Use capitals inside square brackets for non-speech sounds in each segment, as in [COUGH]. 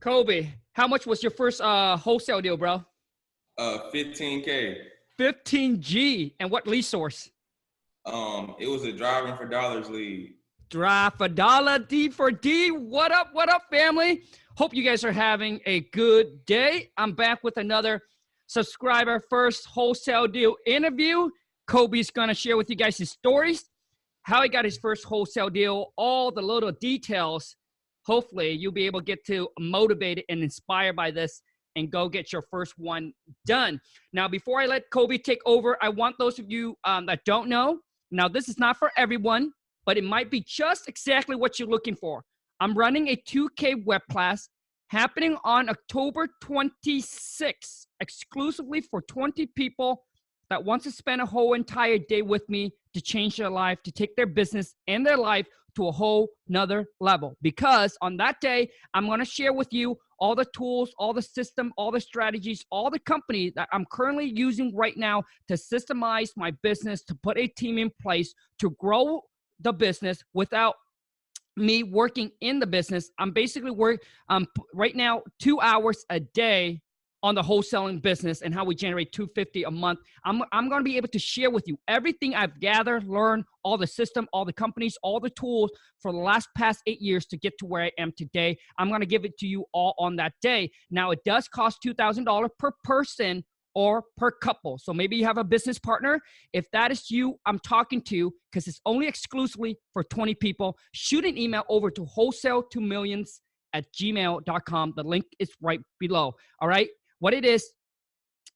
Kobe, how much was your first uh, wholesale deal, bro? Uh, 15k. 15G. And what lead source? Um, it was a driving for dollars lead. Drive for dollar, D for D. What up? What up, family? Hope you guys are having a good day. I'm back with another subscriber first wholesale deal interview. Kobe's gonna share with you guys his stories, how he got his first wholesale deal, all the little details. Hopefully, you'll be able to get to motivated and inspired by this and go get your first one done. Now, before I let Kobe take over, I want those of you um, that don't know. Now, this is not for everyone, but it might be just exactly what you're looking for. I'm running a 2K web class happening on October 26th, exclusively for 20 people that wants to spend a whole entire day with me to change their life, to take their business and their life to a whole nother level. Because on that day, I'm going to share with you all the tools, all the system, all the strategies, all the company that I'm currently using right now to systemize my business, to put a team in place, to grow the business without me working in the business. I'm basically work um right now 2 hours a day on the wholesaling business and how we generate 250 a month. I'm, I'm going to be able to share with you everything I've gathered, learned, all the system, all the companies, all the tools for the last past eight years to get to where I am today. I'm going to give it to you all on that day. Now, it does cost $2,000 per person or per couple. So maybe you have a business partner. If that is you, I'm talking to because it's only exclusively for 20 people. Shoot an email over to wholesale to millions at gmail.com. The link is right below. All right. What it is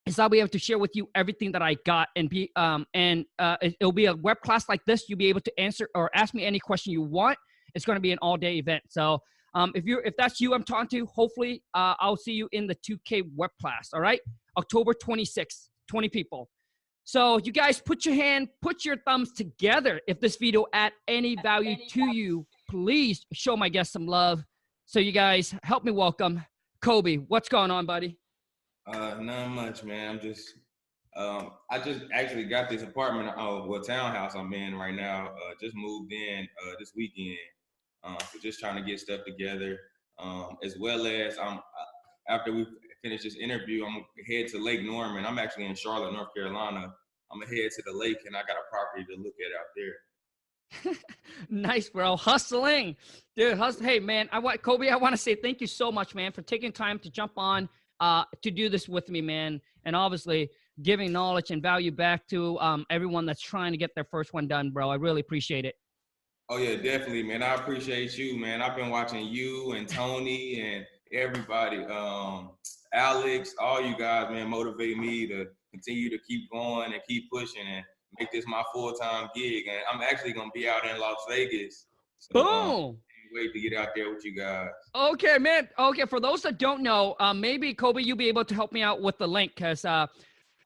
is I'll be able to share with you everything that I got and be um and uh it, will be a web class like this. You'll be able to answer or ask me any question you want. It's going to be an all day event. So um if you're if that's you I'm talking to, hopefully uh I'll see you in the 2K web class. All right, October 26th, 20 people. So you guys put your hand, put your thumbs together. If this video add any value to you, please show my guests some love. So you guys help me welcome Kobe. What's going on, buddy? Uh, not much, man. I'm just, um, I just actually got this apartment, uh, well, townhouse I'm in right now. Uh, just moved in uh, this weekend. Um, so just trying to get stuff together, um, as well as I'm. Uh, after we finish this interview, I'm head to Lake Norman. I'm actually in Charlotte, North Carolina. I'm gonna head to the lake, and I got a property to look at out there. [LAUGHS] nice, bro. Hustling, dude. Hustle. Hey, man. I want Kobe. I want to say thank you so much, man, for taking time to jump on uh, to do this with me, man. And obviously giving knowledge and value back to um, everyone that's trying to get their first one done, bro. I really appreciate it. Oh yeah, definitely, man. I appreciate you, man. I've been watching you and Tony and everybody, um, Alex, all you guys, man, motivate me to continue to keep going and keep pushing and make this my full time gig. And I'm actually gonna be out in Las Vegas. So, um, Boom. Um, wait to get out there with you guys. Okay, man. Okay, for those that don't know, uh, maybe Kobe, you'll be able to help me out with the link because uh,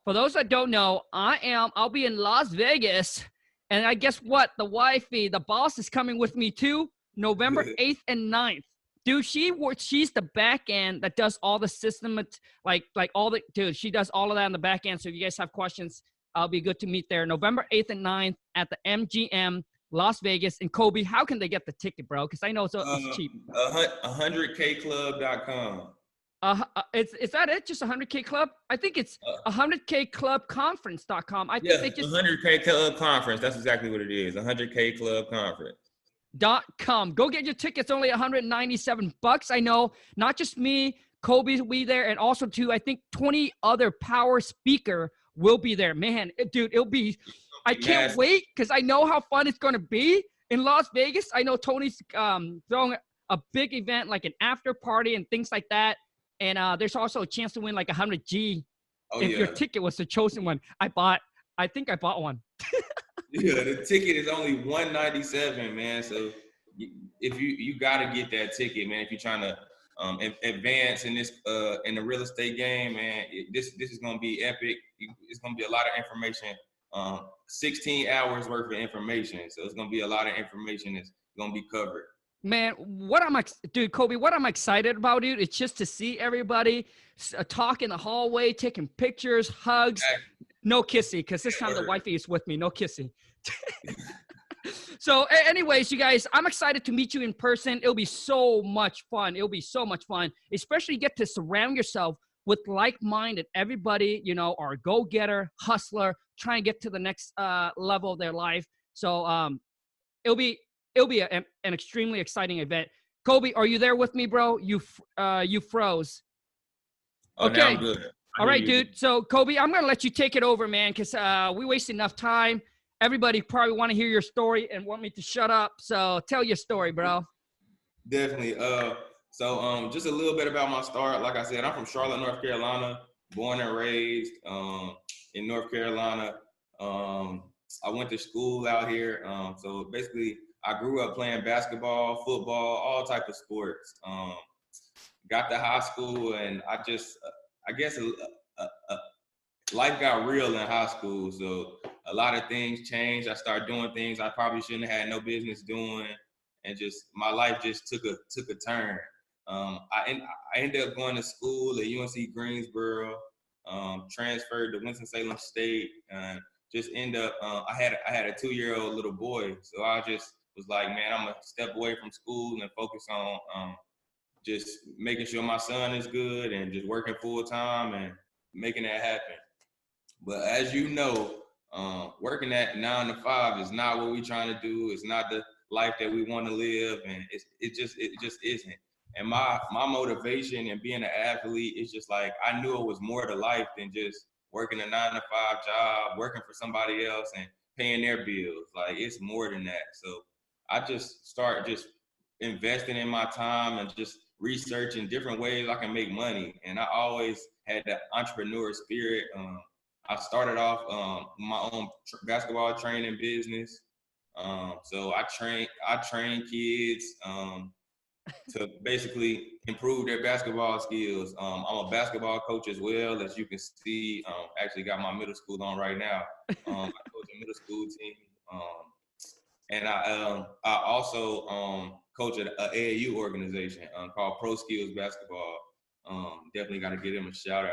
for those that don't know, I am. I'll be in Las Vegas, and I guess what? The wifey, the boss, is coming with me too. November [LAUGHS] eighth and 9th. Dude, she works. She's the back end that does all the system, like like all the dude. She does all of that on the back end. So if you guys have questions, I'll be good to meet there. November eighth and 9th at the MGM Las Vegas, and Kobe, how can they get the ticket, bro? Because I know it's, uh, it's cheap. Uh, 100kclub.com. Uh, uh, it's is that it? Just 100k club? I think it's 100k club conference.com. I think yeah, they just 100k club conference. That's exactly what it is. 100k club conference. Dot com. Go get your tickets. Only 197 bucks. I know. Not just me. Kobe will be there, and also too. I think 20 other power speaker will be there. Man, it, dude, it'll be I can't wait because I know how fun it's going to be in Las Vegas. I know Tony's um, throwing a big event like an after party and things like that. And uh, there's also a chance to win like a 100G oh, if yeah. your ticket was the chosen one. I bought, I think I bought one. [LAUGHS] yeah, the ticket is only 197, man. So if you you got to get that ticket, man, if you're trying to um, advance in this uh, in the real estate game, man, it, this this is gonna be epic. It's gonna be a lot of information um, 16 hours worth of information. So it's gonna be a lot of information that's gonna be covered. Man, what I'm dude, Kobe, what I'm excited about, dude, it's just to see everybody uh, talk in the hallway, taking pictures, hugs, no kissy, because this time the wifey is with me, no kissy. [LAUGHS] [LAUGHS] so, anyways, you guys, I'm excited to meet you in person. It'll be so much fun. It'll be so much fun, especially get to surround yourself with like-minded everybody. You know, or go-getter, hustler, trying to get to the next uh, level of their life. So, um, it'll be it'll be a, an extremely exciting event. Kobe, are you there with me, bro? You uh, you froze. Oh, okay. All right, you. dude. So, Kobe, I'm gonna let you take it over, man, because uh, we wasted enough time everybody probably want to hear your story and want me to shut up. So tell your story, bro. Definitely. Uh, so um, just a little bit about my start. Like I said, I'm from Charlotte, North Carolina, born and raised um, in North Carolina. Um, I went to school out here. Um, so basically, I grew up playing basketball, football, all type of sports. Um, got to high school, and I just, I guess, life got real in high school. So a lot of things changed. I started doing things I probably shouldn't have had no business doing, and just my life just took a took a turn. Um, I I ended up going to school at UNC Greensboro, um, transferred to Winston Salem State, and just end up. Uh, I had I had a two year old little boy, so I just was like, man, I'm gonna step away from school and focus on um, just making sure my son is good and just working full time and making that happen. But as you know, um, working at nine to five is not what we're trying to do. It's not the life that we want to live, and it's it just it just isn't. And my my motivation and being an athlete is just like I knew it was more to life than just working a nine to five job, working for somebody else, and paying their bills. Like it's more than that. So I just start just investing in my time and just researching different ways I can make money. And I always had that entrepreneur spirit. Um, I started off um, my own tr- basketball training business. Um, so I train I train kids um, to basically improve their basketball skills. Um, I'm a basketball coach as well, as you can see. Um, actually, got my middle school on right now. Um, I coach a middle school team, um, and I um, I also um, coach an AAU organization called Pro Skills Basketball. definitely got to give them a shout out.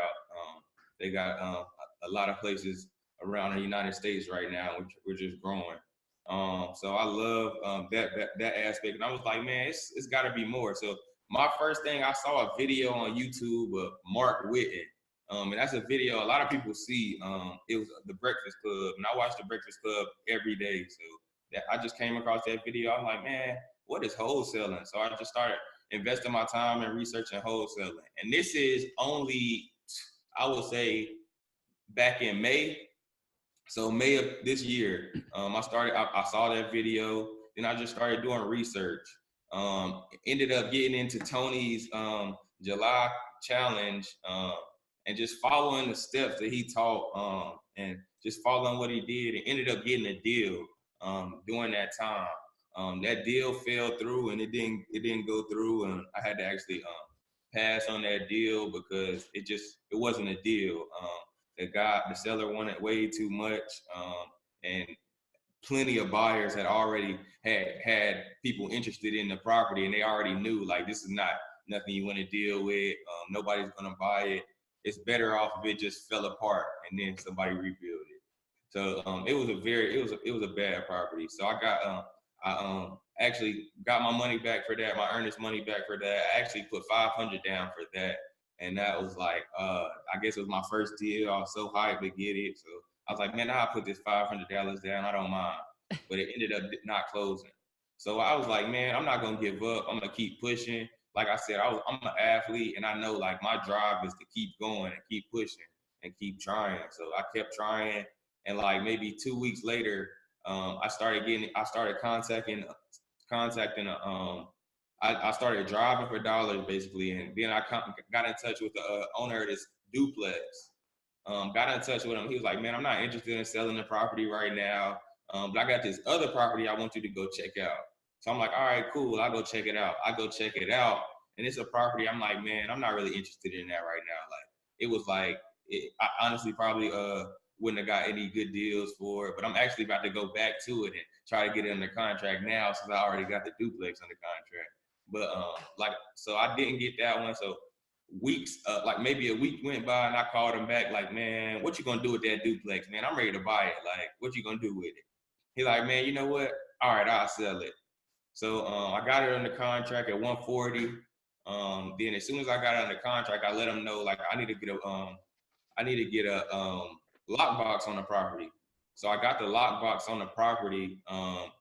they got a lot of places around the United States right now. We're, we're just growing. Um, so I love um, that, that, that aspect. And I was like, man, it's, it's got to be more. So my first thing, I saw a video on YouTube of Mark Whitten. Um, and that's a video a lot of people see. Um, it was the Breakfast Club, and I watch the Breakfast Club every day. So that I just came across that video. I'm like, man, what is wholesaling? So I just started investing my time in researching wholesaling. And this is only, I would say, back in May. So May of this year, um, I started. I, I, saw that video. Then I just started doing research. Um, ended up getting into Tony's um, July challenge uh, and just following the steps that he taught um, and just following what he did and ended up getting a deal um, during that time. That deal fell through and it didn't it didn't go through and I had to actually pass on that deal because it just it wasn't a deal. The guy, the seller wanted way too much, um, and plenty of buyers had already had had people interested in the property, and they already knew like this is not nothing you want to deal with. Um, nobody's gonna buy it. It's better off if it just fell apart and then somebody rebuild it. So um, it was a very it was a, it was a bad property. So I got um, I um, actually got my money back for that, my earnest money back for that. I actually put 500 down for that. And that was like, uh, I guess it was my first deal. I was so hyped to get it. So I was like, man, I'll put this $500 down. I don't mind. But it ended up not closing. So I was like, man, I'm not gonna give up. I'm gonna keep pushing. Like I said, I was I'm an athlete, and I know like my drive is to keep going and keep pushing and keep trying. So I kept trying, and like maybe two weeks later, um, I started getting I started contacting contacting a, um, I, I started driving for dollars basically, and then I got in touch with the uh, owner of this duplex. Um, got in touch with him. He was like, "Man, I'm not interested in selling the property right now, um, but I got this other property I want you to go check out." So I'm like, "All right, cool. I'll go check it out." I go check it out, and it's a property. I'm like, "Man, I'm not really interested in that right now." Like, it was like, it, I honestly probably uh wouldn't have got any good deals for it, but I'm actually about to go back to it and try to get it under contract now since I already got the duplex under contract. But um, like, so I didn't get that one. So weeks, uh, like maybe a week went by, and I called him back, like, man, what you gonna do with that duplex, man? I'm ready to buy it. Like, what you gonna do with it? He like, man, you know what? all right, I'll sell it. So um, I got it under contract at 140. Um, then as soon as I got under contract, I let them know like I need to get a um, I need to get a um, lockbox on the property. So I got the lockbox on the property um,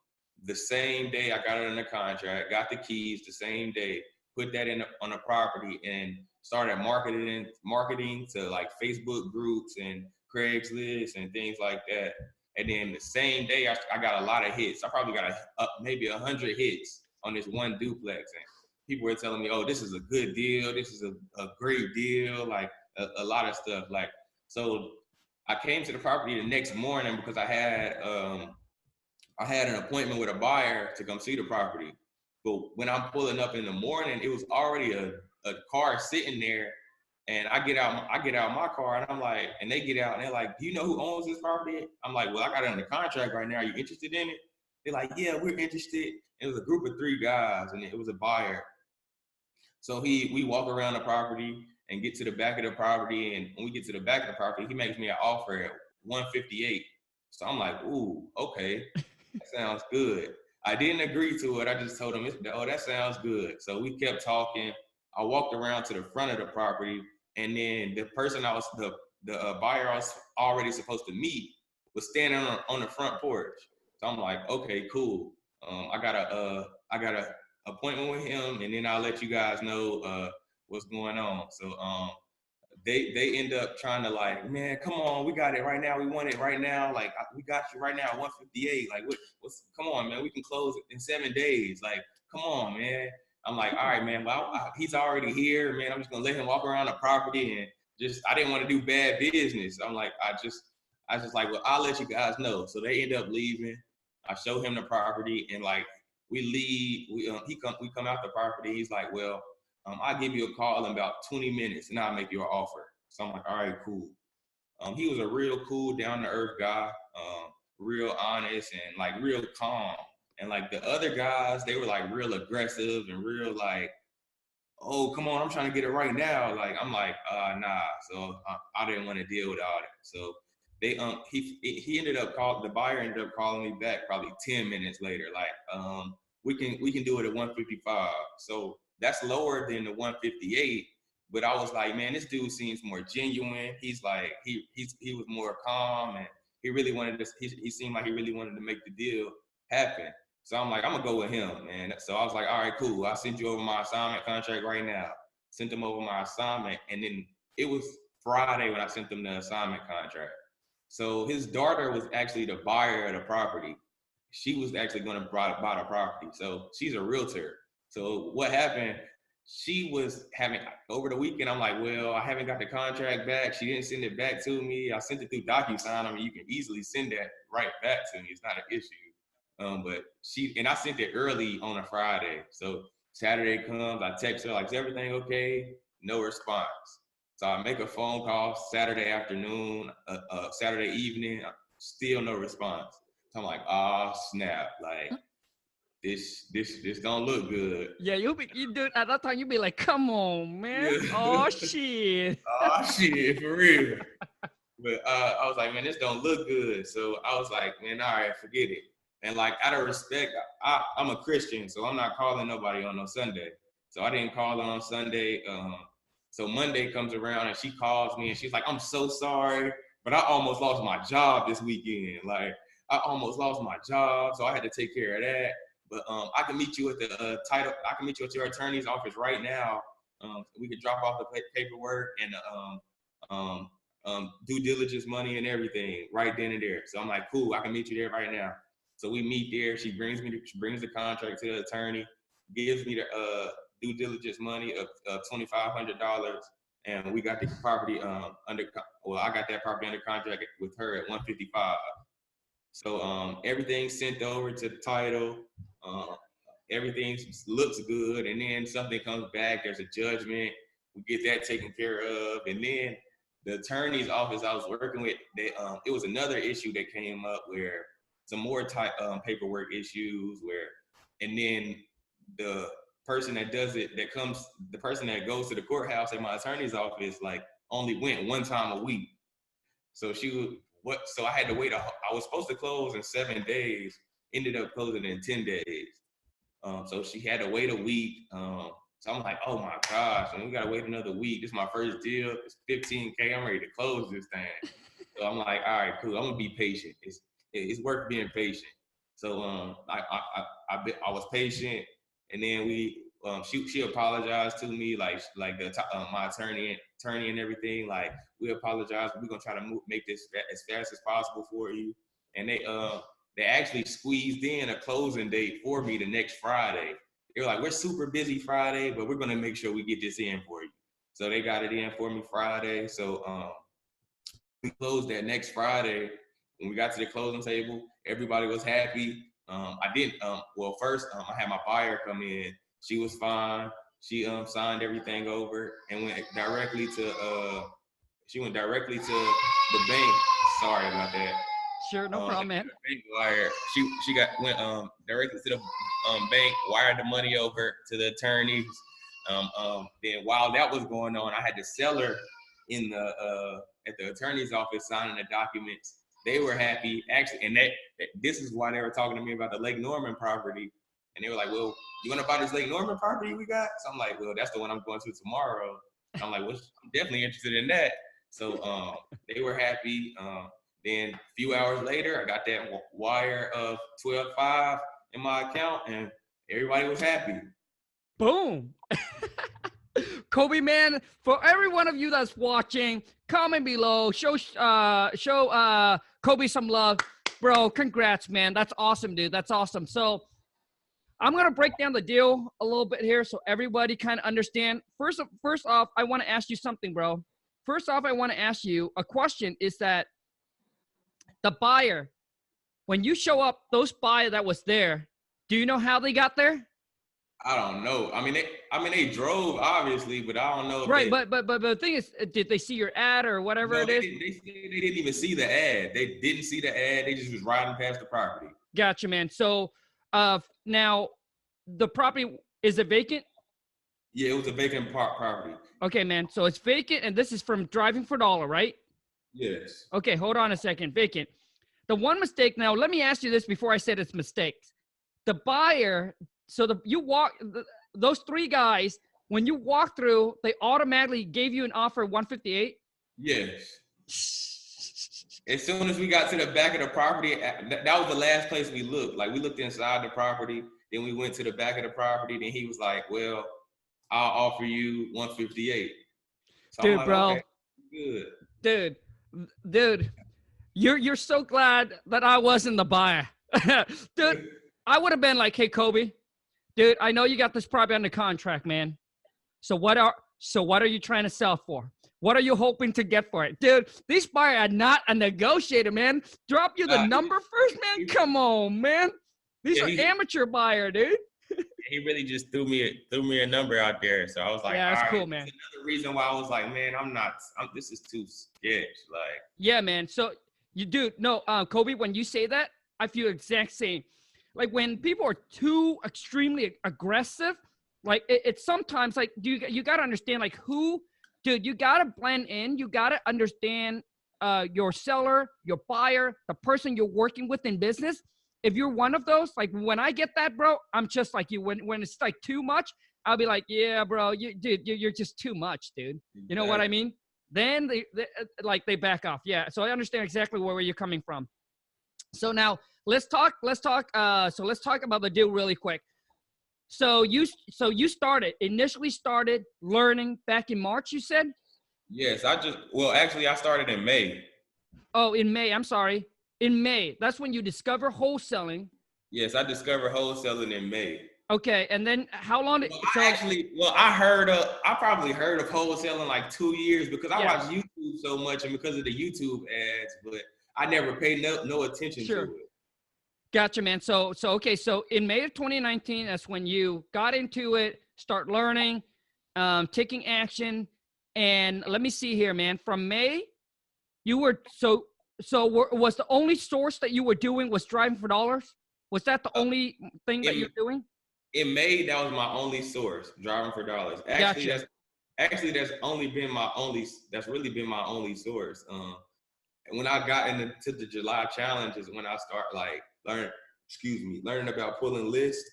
the same day I got it under contract. Got the keys the same day. Put that in on the property and started marketing marketing to like Facebook groups and Craigslist and things like that. And then the same day, I, I got a lot of hits. I probably got a, uh, maybe a hundred hits on this one duplex. And people were telling me, "Oh, this is a good deal. This is a, a great deal." Like a, a lot of stuff. Like so, I came to the property the next morning because I had um, I had an appointment with a buyer to come see the property. But when I'm pulling up in the morning, it was already a, a car sitting there and I get out, I get out my car, and I'm like, and they get out, and they're like, "Do you know who owns this property?" I'm like, "Well, I got it under contract right now. Are you interested in it?" They're like, "Yeah, we're interested." It was a group of three guys, and it was a buyer. So he, we walk around the property and get to the back of the property, and when we get to the back of the property, he makes me an offer at 158. So I'm like, "Ooh, okay, that sounds good." I didn't agree to it. I just told him, "Oh, that sounds good." So we kept talking. I walked around to the front of the property and then the person I was the the uh, buyer I was already supposed to meet was standing on, on the front porch. So I'm like, okay, cool. Um, I got a uh, I got a appointment with him, and then I'll let you guys know uh, what's going on. So um, they they end up trying to like, man, come on, we got it right now. We want it right now. Like we got you right now, 158. Like what, what's come on, man? We can close it in seven days. Like come on, man. I'm like, all right, man. Well, I, he's already here, man. I'm just gonna let him walk around the property and just. I didn't want to do bad business. I'm like, I just, I just like, well, I'll let you guys know. So they end up leaving. I show him the property, and like we leave. We um, he come, we come out the property. He's like, well, um, I'll give you a call in about 20 minutes, and I'll make you an offer. So I'm like, all right, cool. Um, he was a real cool, down to earth guy, um, real honest and like real calm. And like the other guys, they were like real aggressive and real like, oh, come on, I'm trying to get it right now. Like I'm like, uh, nah. So I, I didn't want to deal with all that. So they um he he ended up call the buyer ended up calling me back probably 10 minutes later. Like um we can we can do it at 155. So that's lower than the 158. But I was like, man, this dude seems more genuine. He's like he he's he was more calm and he really wanted to he, he seemed like he really wanted to make the deal happen. So I'm like, I'm gonna go with him, man. So I was like, all right, cool. I sent you over my assignment contract right now. Sent him over my assignment, and then it was Friday when I sent them the assignment contract. So his daughter was actually the buyer of the property. She was actually gonna buy, buy the property. So she's a realtor. So what happened? She was having over the weekend. I'm like, well, I haven't got the contract back. She didn't send it back to me. I sent it through DocuSign. I mean, you can easily send that right back to me. It's not an issue. Um, but she and I sent it early on a Friday. So Saturday comes, I text her like, "Is everything okay?" No response. So I make a phone call Saturday afternoon, uh, uh, Saturday evening, still no response. So I'm like, "Ah, snap!" Like this, this, this don't look good. Yeah, you be you do at that time You'd be like, "Come on, man! Yeah. Oh shit! [LAUGHS] oh shit, for real." but uh, I was like, "Man, this don't look good." So I was like, "Man, all right, forget it." And like out of respect, I, am a Christian, so I'm not calling nobody on no Sunday. So I didn't call her on Sunday. Um, so Monday comes around and she calls me and she's like, "I'm so sorry, but I almost lost my job this weekend. Like I almost lost my job, so I had to take care of that. But um, I can meet you at the uh, title. I can meet you at your attorney's office right now. Um, we can drop off the paperwork and um, um, um, due diligence money and everything right then and there. So I'm like, cool. I can meet you there right now. So we meet there. She brings me, she brings the contract to the attorney, gives me the uh, due diligence money of, of twenty five hundred dollars, and we got the property um, under. Well, I got that property under contract with her at one fifty five. So um, everything's sent over to the title. Uh, everything looks good, and then something comes back. There's a judgment. We get that taken care of, and then the attorney's office I was working with, they, um, it was another issue that came up where some more type um, paperwork issues where, and then the person that does it, that comes, the person that goes to the courthouse at my attorney's office, like only went one time a week. So she what, so I had to wait, a, I was supposed to close in seven days. Ended up closing in 10 days. Um, so she had to wait a week. Um, so I'm like, oh my gosh, and we gotta wait another week. This is my first deal. It's 15k. I'm ready to close this thing. so I'm like, all right, cool. I'm gonna be patient. It's it's worth being patient. So um, I I I, I, I was patient, and then we um, she she apologized to me like like the uh, my attorney attorney and everything like we apologize we're gonna try to move, make this as fast as possible for you and they uh they actually squeezed in a closing date for me the next Friday they were like we're super busy Friday but we're gonna make sure we get this in for you so they got it in for me Friday so um we closed that next Friday when we got to the closing table everybody was happy um I didn't um well first um, I had my buyer come in she was fine. She um signed everything over and went directly to uh she went directly to the bank. Sorry about that. Sure, no um, problem, man. Bank wire. She she got went um directly to the um bank, wired the money over to the attorneys. Um um then while that was going on, I had to sell her in the uh at the attorney's office signing the documents. They were happy actually, and that, that this is why they were talking to me about the Lake Norman property and they were like, well, you want to buy this Lake Norman property we got? So I'm like, well, that's the one I'm going to tomorrow. I'm like, well, I'm definitely interested in that. So um, they were happy. Um, then a few hours later, I got that wire of 12.5 in my account and everybody was happy. Boom. [LAUGHS] Kobe man, for every one of you that's watching, comment below, show uh show uh Kobe some love. Bro, congrats, man. That's awesome, dude. That's awesome. So I'm to break down the deal a little bit here so everybody kind of understand. First, first off, I want to ask you something, bro. First off, I want to ask you a question is that the buyer, when you show up, those buyer that was there, do you know how they got there? I don't know. I mean, they, I mean, they drove obviously, but I don't know. Right, they, but, but but but the thing is, uh, did they see your ad or whatever no, it is? They, they, they didn't even see the ad. They didn't see the ad. They just was riding past the property. Gotcha, man. So uh, now, the property is it vacant? Yeah, it was a vacant park property. Okay, man. So it's vacant, and this is from Driving for Dollar, right? Yes. Okay, hold on a second. Vacant. The one mistake. Now, let me ask you this before I said it's mistakes. The buyer. So the you walk the, those three guys when you walk through, they automatically gave you an offer 158. Yes. [LAUGHS] as soon as we got to the back of the property, that was the last place we looked. Like we looked inside the property, then we went to the back of the property. Then he was like, "Well, I'll offer you 158." So dude, like, bro, okay, good, dude, dude, you're you're so glad that I wasn't the buyer, [LAUGHS] dude. I would have been like, "Hey, Kobe, dude, I know you got this property under contract, man. So what are so what are you trying to sell for? What are you hoping to get for it? Dude, these buyers are not a negotiator, man. Drop you the uh, number first, man. Come on, man. These yeah, are amateur buyer, dude. he really just threw me a, threw me a number out there. So I was like, yeah, that's right. cool, man. another reason why I was like, man, I'm not. I'm, this is too sketch. Like, yeah, man. So you do no, uh, Kobe. When you say that, I feel exact same. Like when people are too extremely aggressive, like it, it's sometimes like do you you got to understand like who dude, you gotta blend in. You gotta understand uh, your seller, your buyer, the person you're working with in business. If you're one of those, like when I get that, bro, I'm just like you. When when it's like too much, I'll be like, yeah, bro, you dude, you're just too much, dude. You know what I mean? Then they, they uh, like they back off. Yeah. So I understand exactly where you're coming from. So now let's talk. Let's talk. Uh, so let's talk about the deal really quick. So you so you started initially started learning back in March. You said. Yes, I just well actually I started in May. Oh, in May. I'm sorry. In May. That's when you discover wholesaling. Yes, I discovered wholesaling in May. Okay, and then how long did well, so, I actually well I heard of I probably heard of wholesaling like two years because I yeah. watch YouTube so much and because of the YouTube ads, but I never paid no no attention sure. to it. Gotcha, man. So, so okay. So in May of 2019, that's when you got into it, start learning, um, taking action, and let me see here, man. From May, you were so so. Were, was the only source that you were doing was driving for dollars? Was that the uh, only thing that you're doing? In May, that was my only source, driving for dollars. Actually, gotcha. that's actually that's only been my only. That's really been my only source. Um, and when I got into the July challenges, when I start like learn excuse me, learning about pulling lists.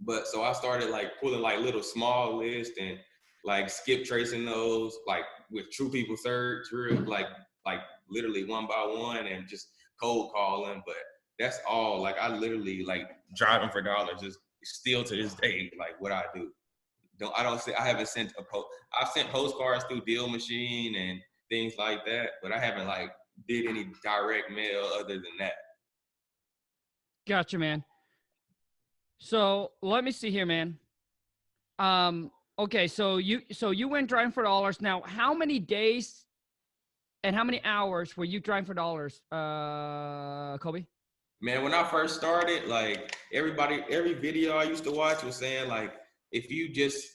But so I started like pulling like little small lists and like skip tracing those like with true people search, like like literally one by one and just cold calling. But that's all. Like I literally like driving for dollars is still to this day like what I do. Don't I don't say I haven't sent a post. I've sent postcards through Deal Machine and things like that, but I haven't like did any direct mail other than that. Gotcha, man. So let me see here, man. Um, okay, so you so you went driving for dollars. Now, how many days and how many hours were you driving for dollars, uh, Kobe? Man, when I first started, like everybody, every video I used to watch was saying like, if you just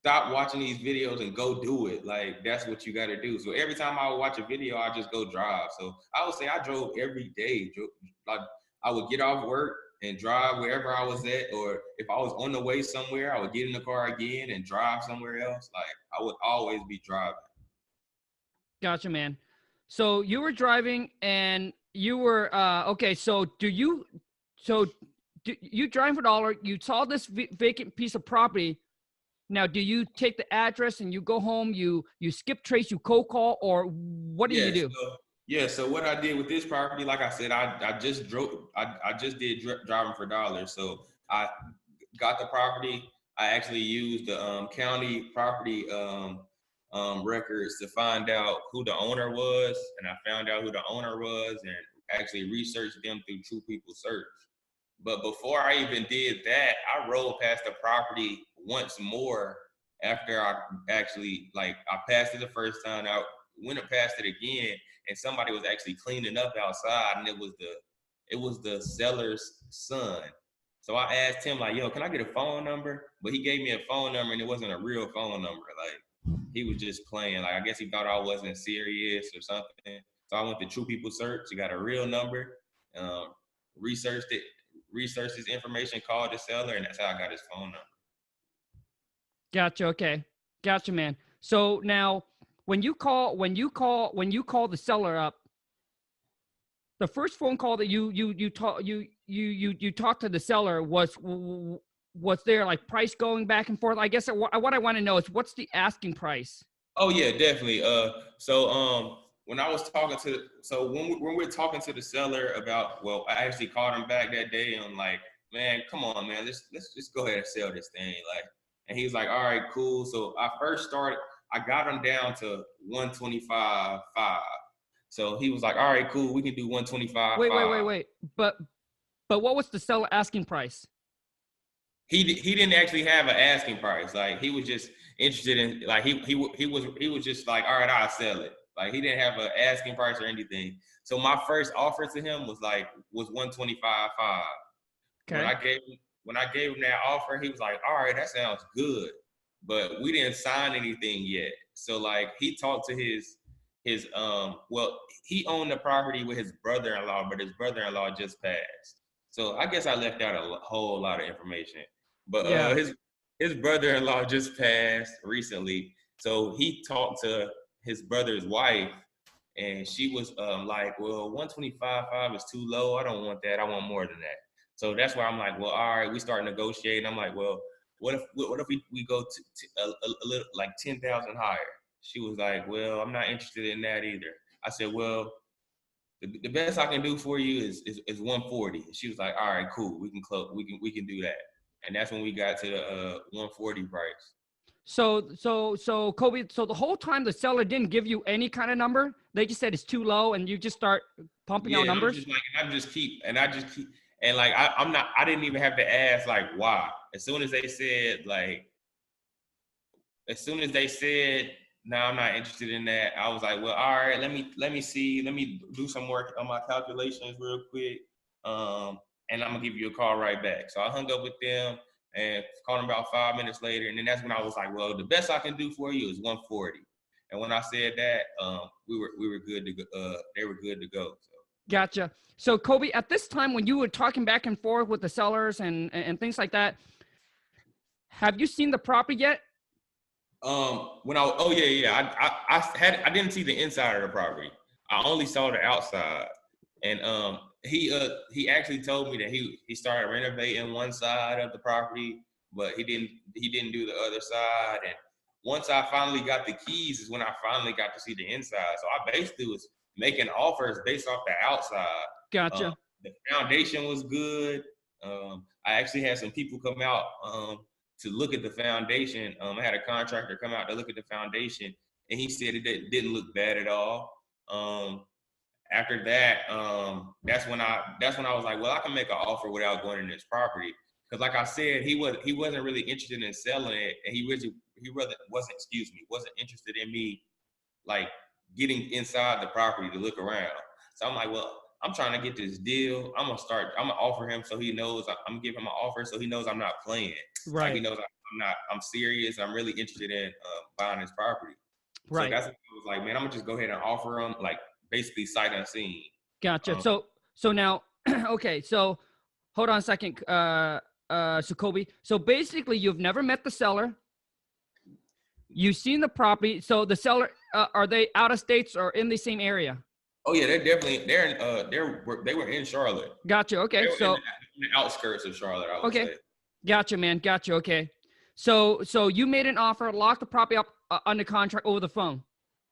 stop watching these videos and go do it, like that's what you got to do. So every time I would watch a video, I just go drive. So I would say I drove every day. Like I would get off work and drive wherever I was at, or if I was on the way somewhere, I would get in the car again and drive somewhere else. Like I would always be driving. Gotcha, man. So you were driving and you were uh okay, so do you so do you drive for dollar, you saw this vacant piece of property. Now, do you take the address and you go home, you you skip trace, you cold call, or what do you do? So, yeah, so what I did with this property, like I said, I, I just drove, I, I just did dr- driving for dollars. So I got the property. I actually used the um, county property um, um, records to find out who the owner was, and I found out who the owner was, and actually researched them through True People Search. But before I even did that, I rolled past the property once more after I actually like I passed it the first time. I went passed it again, and somebody was actually cleaning up outside, and it was the it was the seller's son. So I asked him like, "Yo, can I get a phone number?" But he gave me a phone number, and it wasn't a real phone number. Like he was just playing. Like I guess he thought I wasn't serious or something. So I went to True People Search. He got a real number. Um, researched it, researched his information, called the seller, and that's how I got his phone number. Gotcha. Okay. Gotcha, man. So now when you call when you call when you call the seller up the first phone call that you you you talk you you you you talk to the seller was was there like price going back and forth i guess what i want to know is what's the asking price oh yeah definitely uh so um when i was talking to so when, we, when we're talking to the seller about well i actually called him back that day and i'm like man come on man let's let's just go ahead and sell this thing like and he was like all right cool so i first started I got him down to 125 five. So he was like, "All right, cool, we can do 125." Wait, wait, wait, wait. But but what was the seller asking price? He he didn't actually have an asking price. Like he was just interested in like he he he was he was just like, "All right, I'll sell it." Like he didn't have an asking price or anything. So my first offer to him was like was 125 five. Okay. When I gave when I gave him that offer, he was like, "All right, that sounds good." but we didn't sign anything yet. So like he talked to his his um well he owned the property with his brother-in-law, but his brother-in-law just passed. So I guess I left out a whole lot of information. But uh, yeah. uh, his his brother-in-law just passed recently. So he talked to his brother's wife and she was um, like, well, 125.5 is too low. I don't want that. I want more than that. So that's why I'm like, well, all right, we start negotiating. I'm like, well, what if what if we, we go to, to a, a, a, little like ten thousand higher? She was like, well, I'm not interested in that either. I said, well, the, the best I can do for you is, is, is 140. She was like, all right, cool, we can close, we can we can do that. And that's when we got to the uh, 140 price. So so so Kobe, so the whole time the seller didn't give you any kind of number. They just said it's too low, and you just start pumping yeah, out numbers. Just like, I just keep and I just keep and like I, I'm not I didn't even have to ask like why as soon as they said like as soon as they said no i'm not interested in that i was like well all right let me let me see let me do some work on my calculations real quick um and i'm gonna give you a call right back so i hung up with them and called them about five minutes later and then that's when i was like well the best i can do for you is 140 and when i said that um we were we were good to go uh they were good to go so. gotcha so kobe at this time when you were talking back and forth with the sellers and and things like that have you seen the property yet? Um, when I oh yeah yeah I, I I had I didn't see the inside of the property. I only saw the outside. And um, he uh he actually told me that he he started renovating one side of the property, but he didn't he didn't do the other side. And once I finally got the keys, is when I finally got to see the inside. So I basically was making offers based off the outside. Gotcha. Um, the foundation was good. Um, I actually had some people come out um, to look at the foundation. Um, I had a contractor come out to look at the foundation, and he said it didn't look bad at all. Um, after that, um, that's when I that's when I was like, well, I can make an offer without going in this property. Because like I said, he was he wasn't really interested in selling it, and he really he really wasn't excuse me wasn't interested in me like getting inside the property to look around. So I'm like, well, I'm trying to get this deal. I'm gonna start. I'm gonna offer him so he knows I'm gonna give him an offer so he knows I'm not playing. Right. Like he knows I'm not. I'm serious. I'm really interested in uh, buying this property. Right. So that's what I was like, man. I'm gonna just go ahead and offer him like basically sight unseen. Gotcha. Um, so so now, [CLEARS THROAT] okay. So hold on a second, uh, uh, so Kobe. So basically, you've never met the seller. You've seen the property. So the seller, uh, are they out of states or in the same area? Oh yeah, they're definitely they're in, uh they're they were in Charlotte. Gotcha. Okay. So in the, in the outskirts of Charlotte. Okay. say. gotcha, man. Gotcha. Okay. So so you made an offer, locked the property up uh, under contract over the phone.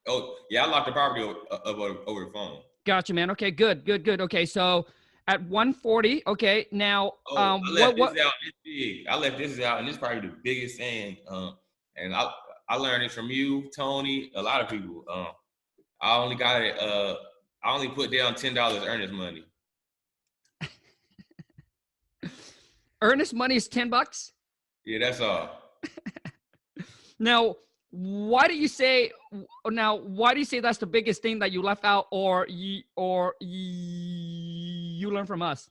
Oh yeah, I locked the property over, over, over the phone. Gotcha, man. Okay. Good. Good. Good. Okay. So at 140. Okay. Now, Oh, um, I what left what? this out. This big. I left this out, and this is probably the biggest thing. Um, and I I learned it from you, Tony, a lot of people. Um, I only got it. Uh, I only put down ten dollars earnest money. [LAUGHS] Earnest money is 10 bucks. Yeah, that's all. [LAUGHS] Now, why do you say now? Why do you say that's the biggest thing that you left out, or you or you learn from us?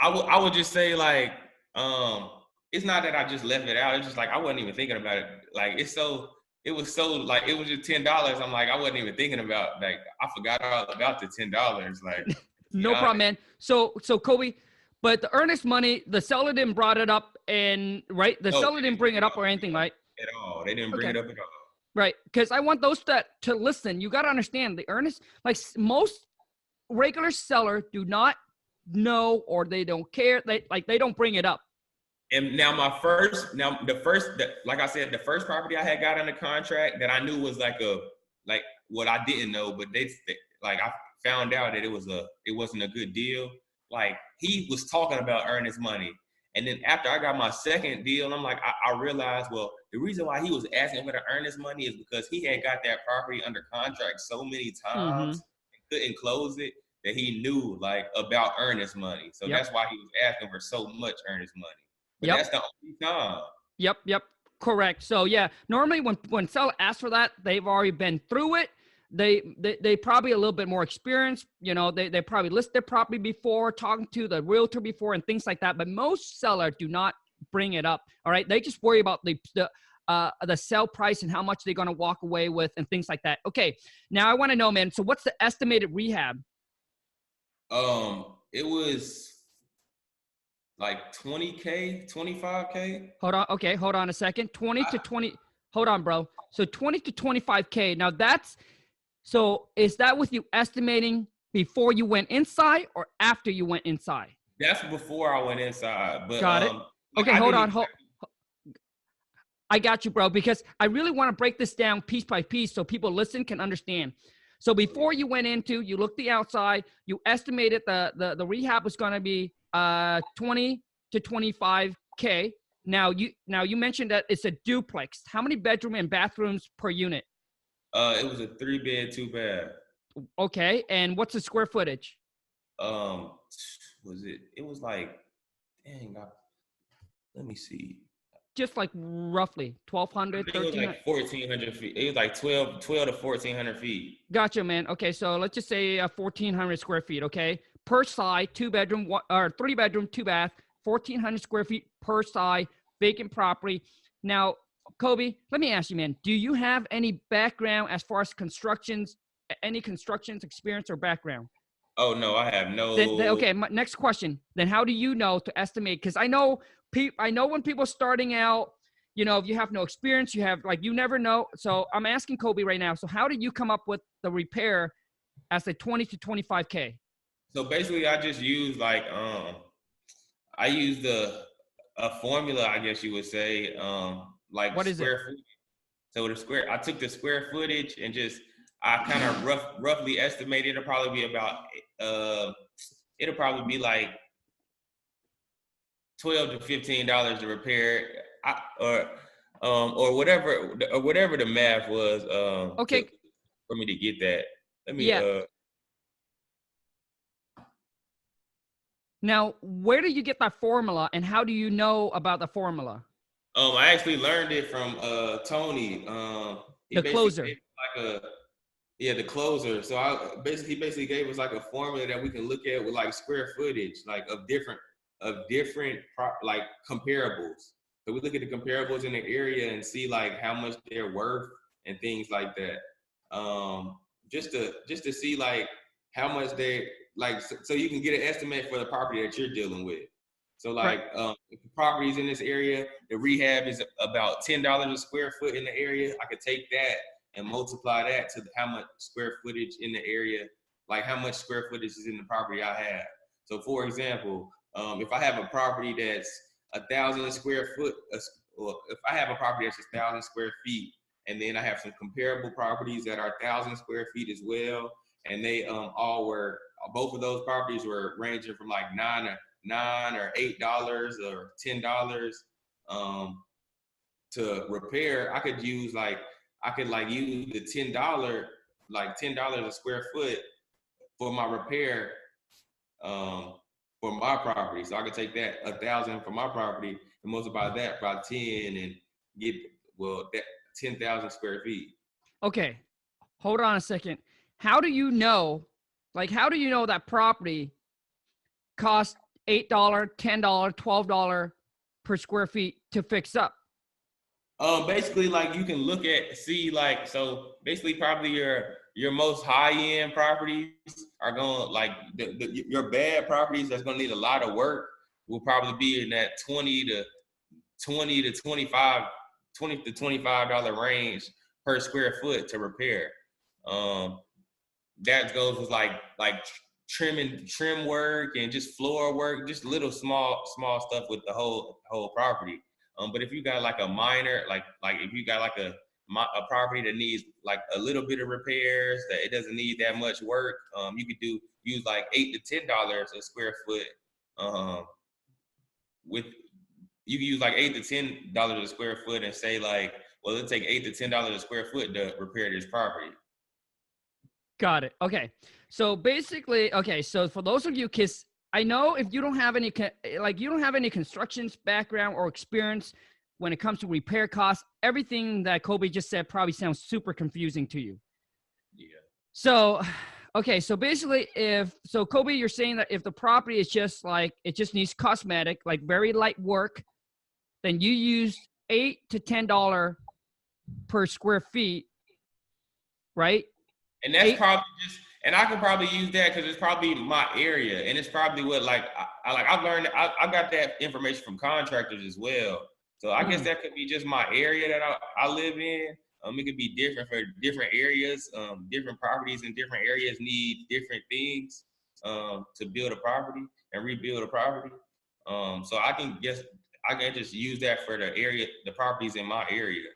I would I would just say like um it's not that I just left it out. It's just like I wasn't even thinking about it. Like it's so it was so like it was just ten dollars. I'm like I wasn't even thinking about like I forgot all about the ten dollars. Like [LAUGHS] No problem, man. So so Kobe, but the earnest money, the seller didn't brought it up, and right, the No, seller didn't bring it up or anything, right? At all. They didn't bring Okay. it up at all. Right, because I want those that to listen. You got to understand the earnest, like most regular seller, do not know or they don't care. They like they don't bring it up. And now my first, now the first, the, like I said, the first property I had got under contract that I knew was like a, like what I didn't know, but they, they like I found out that it was a, it wasn't a good deal. Like he was talking about earnest money, and then after I got my second deal, I'm like, I, I realized, well, the reason why he was asking for the earnest money is because he had got that property under contract so many mm-hmm. times and couldn't close it that he knew like about earnest money. So Yep. that's why he was asking for so much earnest money. But Yep. that's the only time. Yep, yep, correct. So yeah, normally when when seller asks for that, they've already been through it. They they they probably a little bit more experienced. You know, they they probably list their property before, talking to the realtor before, and things like that. But most sellers do not bring it up. All right, they just worry about the the uh, the sell price and how much they're gonna walk away with and things like that. Okay, now I want to know, man. So what's the estimated rehab? Um, it was like 20k, 25k. Hold on. Okay, hold on a second. 20 to 20. Hold on, bro. So 20 to 25K. Now that's so is that with you estimating before you went inside or after you went inside? That's before I went inside. But Got it. um, Okay, I hold on. Hold, I got you, bro, because I really want to break this down piece by piece so people listen can understand. So before you went into, you looked the outside, you estimated the the, the rehab was going to be uh 20 to 25k. Now you now you mentioned that it's a duplex. How many bedroom and bathrooms per unit? Uh, it was a three bed, two bath. Okay, and what's the square footage? Um, was it? It was like, dang. I, let me see. Just like roughly I 1200, think it was like 1,400 feet. It was like 12, 12 to 1,400 feet. Gotcha, man. Okay, so let's just say uh, 1,400 square feet. Okay, per side, two bedroom, one, or three bedroom, two bath, 1,400 square feet per side, vacant property. Now, Kobe, let me ask you, man, do you have any background as far as constructions, any constructions experience or background? Oh no, I have no. Then, then- okay, my, next question. Then how do you know to estimate? Because I know pe- I know when people starting out, you know, if you have no experience, you have like you never know. So I'm asking Kobe right now. So how did you come up with the repair as a 20 to 25k? So basically, I just use like um, I use the a formula, I guess you would say, um, like What is it? square footage. So the square, I took the square footage and just I kind of [CLEARS THROAT] rough roughly estimated it'll probably be about uh, it'll probably be like twelve to fifteen dollars to repair, I, or um, or whatever or whatever the math was. Um, to- Okay. for me to get that. Let me. Yeah. Uh, Now, where do you get that formula and how do you know about the formula? Um, I actually learned it from uh Tony. Um, he The closer. Like a yeah, the closer. So I basically he basically gave us like a formula that we can look at with like square footage, like of different of different pro- like comparables. So we look at the comparables in the area and see like how much they're worth and things like that. Um, just to just to see like how much they like so, so you can get an estimate for the property that you're dealing with. So like um, if the property's in this area, the rehab is about ten dollars a square foot in the area. I could take that and multiply that to how much square footage in the area, like how much square footage is in the property I have. So for example, um, if I have a property that's a thousand square foot, or if I have a property that's a thousand square feet, and then I have some comparable properties that are thousand square feet as well, and they um, all were both of those properties were ranging from like nine or nine or eight dollars or ten dollars um, to repair. I could use like I could like use the ten dollar like ten dollars a square foot for my repair um, for my property. So I could take that a thousand for my property and multiply that by ten and get well that ten thousand square feet. Okay, hold on a second. How do you know, like, how do you know that property costs $8, $10, $12 per square feet to fix up? Um, basically, like you can look at see like so basically probably your your most high end properties are going like the, the, your bad properties that's going to need a lot of work will probably be in that 20 to 20 to 25 20 to 25 dollar range per square foot to repair um that goes with like like trimming trim work and just floor work just little small small stuff with the whole whole property um, but if you got like a minor, like like if you got like a a property that needs like a little bit of repairs, that it doesn't need that much work, um, you could do use like eight to ten dollars a square foot. Um, with you can use like eight to ten dollars a square foot and say like, well, it'll take eight to ten dollars a square foot to repair this property. Got it. Okay. So basically, okay. So for those of you kids, I know if you don't have any, like, you don't have any constructions background or experience when it comes to repair costs, everything that Colby just said probably sounds super confusing to you. Yeah. So, okay. So basically, if, so Colby, you're saying that if the property is just like, it just needs cosmetic, like very light work, then you use eight to $10 per square feet, right? And that's Eight- probably just, and I could probably use that because it's probably my area, and it's probably what like I, I like I've learned I, I got that information from contractors as well. So I guess Mm. that could be just my area that I, I live in. Um, it could be different for different areas. Um, different properties in different areas need different things um, to build a property and rebuild a property. Um, so I can guess I can just use that for the area, the properties in my area.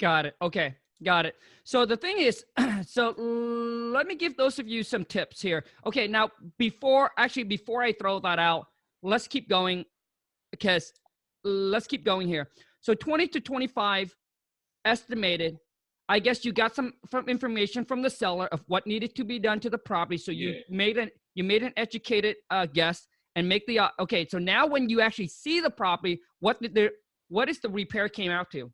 Got it. Okay. Got it. So the thing is, [CLEARS THROAT] so mm, let me give those of you some tips here. Okay. Now, before actually, before I throw that out, let's keep going because let's keep going here. So 20 to 25 estimated. I guess you got some from information from the seller of what needed to be done to the property. So you Yeah. made an you made an educated uh, guess and make the uh, okay. So now when you actually see the property, what did the what is the repair came out to?